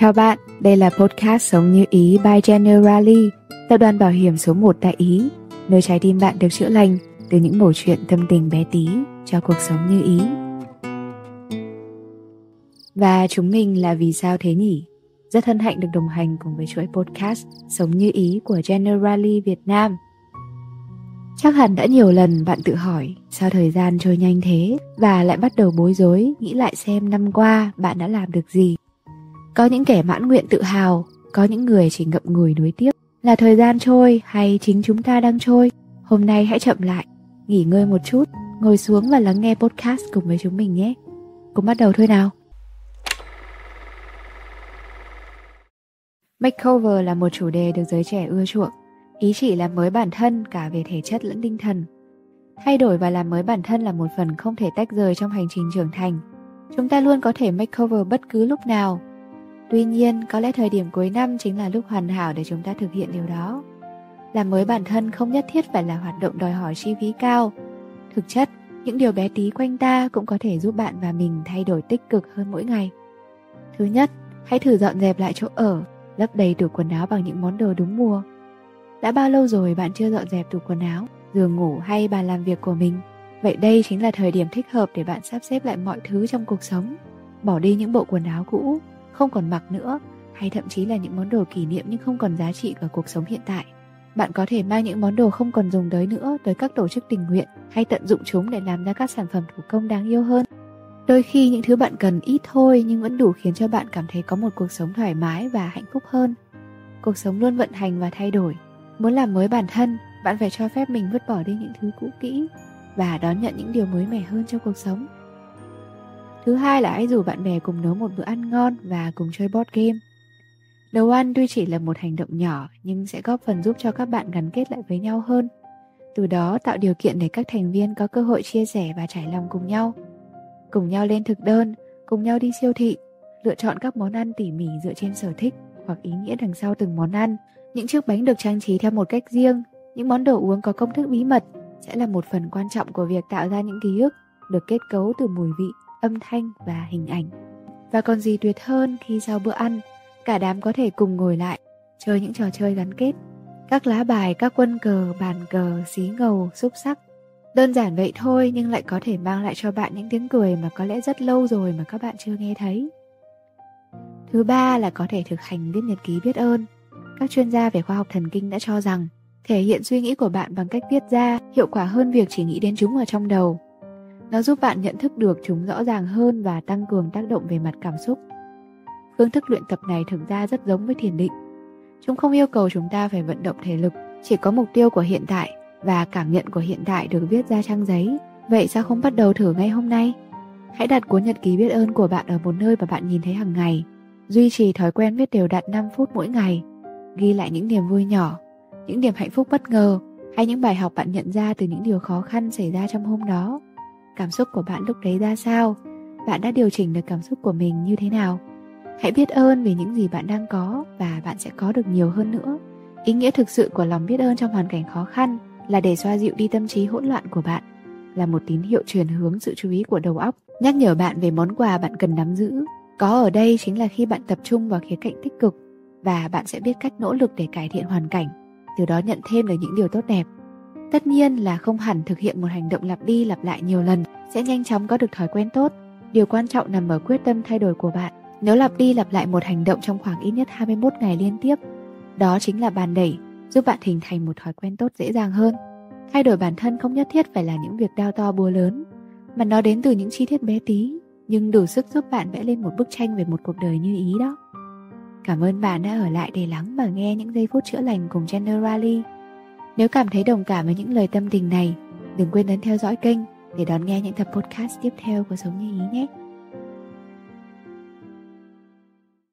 Chào bạn, đây là podcast Sống Như Ý by Generali, tập đoàn bảo hiểm số 1 tại Ý, nơi trái tim bạn được chữa lành từ những mẩu chuyện tâm tình bé tí cho cuộc sống như ý. Và chúng mình là Vì sao thế nhỉ? Rất hân hạnh được đồng hành cùng với chuỗi podcast Sống Như Ý của Generali Việt Nam. Chắc hẳn đã nhiều lần bạn tự hỏi sao thời gian trôi nhanh thế và lại bắt đầu bối rối nghĩ lại xem năm qua bạn đã làm được gì có những kẻ mãn nguyện tự hào, có những người chỉ ngậm ngùi nuối tiếc. Là thời gian trôi hay chính chúng ta đang trôi? Hôm nay hãy chậm lại, nghỉ ngơi một chút, ngồi xuống và lắng nghe podcast cùng với chúng mình nhé. Cùng bắt đầu thôi nào. Makeover là một chủ đề được giới trẻ ưa chuộng. Ý chỉ làm mới bản thân cả về thể chất lẫn tinh thần. Thay đổi và làm mới bản thân là một phần không thể tách rời trong hành trình trưởng thành. Chúng ta luôn có thể makeover bất cứ lúc nào, Tuy nhiên, có lẽ thời điểm cuối năm chính là lúc hoàn hảo để chúng ta thực hiện điều đó. Làm mới bản thân không nhất thiết phải là hoạt động đòi hỏi chi phí cao. Thực chất, những điều bé tí quanh ta cũng có thể giúp bạn và mình thay đổi tích cực hơn mỗi ngày. Thứ nhất, hãy thử dọn dẹp lại chỗ ở, lấp đầy tủ quần áo bằng những món đồ đúng mùa. Đã bao lâu rồi bạn chưa dọn dẹp tủ quần áo, giường ngủ hay bàn làm việc của mình? Vậy đây chính là thời điểm thích hợp để bạn sắp xếp lại mọi thứ trong cuộc sống. Bỏ đi những bộ quần áo cũ, không còn mặc nữa hay thậm chí là những món đồ kỷ niệm nhưng không còn giá trị ở cuộc sống hiện tại. Bạn có thể mang những món đồ không còn dùng tới nữa tới các tổ chức tình nguyện hay tận dụng chúng để làm ra các sản phẩm thủ công đáng yêu hơn. Đôi khi những thứ bạn cần ít thôi nhưng vẫn đủ khiến cho bạn cảm thấy có một cuộc sống thoải mái và hạnh phúc hơn. Cuộc sống luôn vận hành và thay đổi. Muốn làm mới bản thân, bạn phải cho phép mình vứt bỏ đi những thứ cũ kỹ và đón nhận những điều mới mẻ hơn trong cuộc sống. Thứ hai là hãy rủ bạn bè cùng nấu một bữa ăn ngon và cùng chơi board game. Nấu ăn tuy chỉ là một hành động nhỏ nhưng sẽ góp phần giúp cho các bạn gắn kết lại với nhau hơn. Từ đó tạo điều kiện để các thành viên có cơ hội chia sẻ và trải lòng cùng nhau. Cùng nhau lên thực đơn, cùng nhau đi siêu thị, lựa chọn các món ăn tỉ mỉ dựa trên sở thích hoặc ý nghĩa đằng sau từng món ăn. Những chiếc bánh được trang trí theo một cách riêng, những món đồ uống có công thức bí mật sẽ là một phần quan trọng của việc tạo ra những ký ức được kết cấu từ mùi vị âm thanh và hình ảnh. Và còn gì tuyệt hơn khi sau bữa ăn, cả đám có thể cùng ngồi lại, chơi những trò chơi gắn kết. Các lá bài, các quân cờ, bàn cờ, xí ngầu, xúc sắc. Đơn giản vậy thôi nhưng lại có thể mang lại cho bạn những tiếng cười mà có lẽ rất lâu rồi mà các bạn chưa nghe thấy. Thứ ba là có thể thực hành viết nhật ký biết ơn. Các chuyên gia về khoa học thần kinh đã cho rằng thể hiện suy nghĩ của bạn bằng cách viết ra hiệu quả hơn việc chỉ nghĩ đến chúng ở trong đầu. Nó giúp bạn nhận thức được chúng rõ ràng hơn và tăng cường tác động về mặt cảm xúc. Phương thức luyện tập này thực ra rất giống với thiền định. Chúng không yêu cầu chúng ta phải vận động thể lực, chỉ có mục tiêu của hiện tại và cảm nhận của hiện tại được viết ra trang giấy. Vậy sao không bắt đầu thử ngay hôm nay? Hãy đặt cuốn nhật ký biết ơn của bạn ở một nơi mà bạn nhìn thấy hàng ngày. Duy trì thói quen viết đều đặn 5 phút mỗi ngày. Ghi lại những niềm vui nhỏ, những niềm hạnh phúc bất ngờ hay những bài học bạn nhận ra từ những điều khó khăn xảy ra trong hôm đó cảm xúc của bạn lúc đấy ra sao? Bạn đã điều chỉnh được cảm xúc của mình như thế nào? Hãy biết ơn vì những gì bạn đang có và bạn sẽ có được nhiều hơn nữa. Ý nghĩa thực sự của lòng biết ơn trong hoàn cảnh khó khăn là để xoa dịu đi tâm trí hỗn loạn của bạn, là một tín hiệu truyền hướng sự chú ý của đầu óc. Nhắc nhở bạn về món quà bạn cần nắm giữ, có ở đây chính là khi bạn tập trung vào khía cạnh tích cực và bạn sẽ biết cách nỗ lực để cải thiện hoàn cảnh, từ đó nhận thêm được những điều tốt đẹp. Tất nhiên là không hẳn thực hiện một hành động lặp đi lặp lại nhiều lần sẽ nhanh chóng có được thói quen tốt. Điều quan trọng nằm ở quyết tâm thay đổi của bạn. Nếu lặp đi lặp lại một hành động trong khoảng ít nhất 21 ngày liên tiếp, đó chính là bàn đẩy, giúp bạn hình thành một thói quen tốt dễ dàng hơn. Thay đổi bản thân không nhất thiết phải là những việc đao to búa lớn, mà nó đến từ những chi tiết bé tí, nhưng đủ sức giúp bạn vẽ lên một bức tranh về một cuộc đời như ý đó. Cảm ơn bạn đã ở lại để lắng và nghe những giây phút chữa lành cùng Generali. Nếu cảm thấy đồng cảm với những lời tâm tình này, đừng quên ấn theo dõi kênh để đón nghe những tập podcast tiếp theo của Sống Như Ý nhé.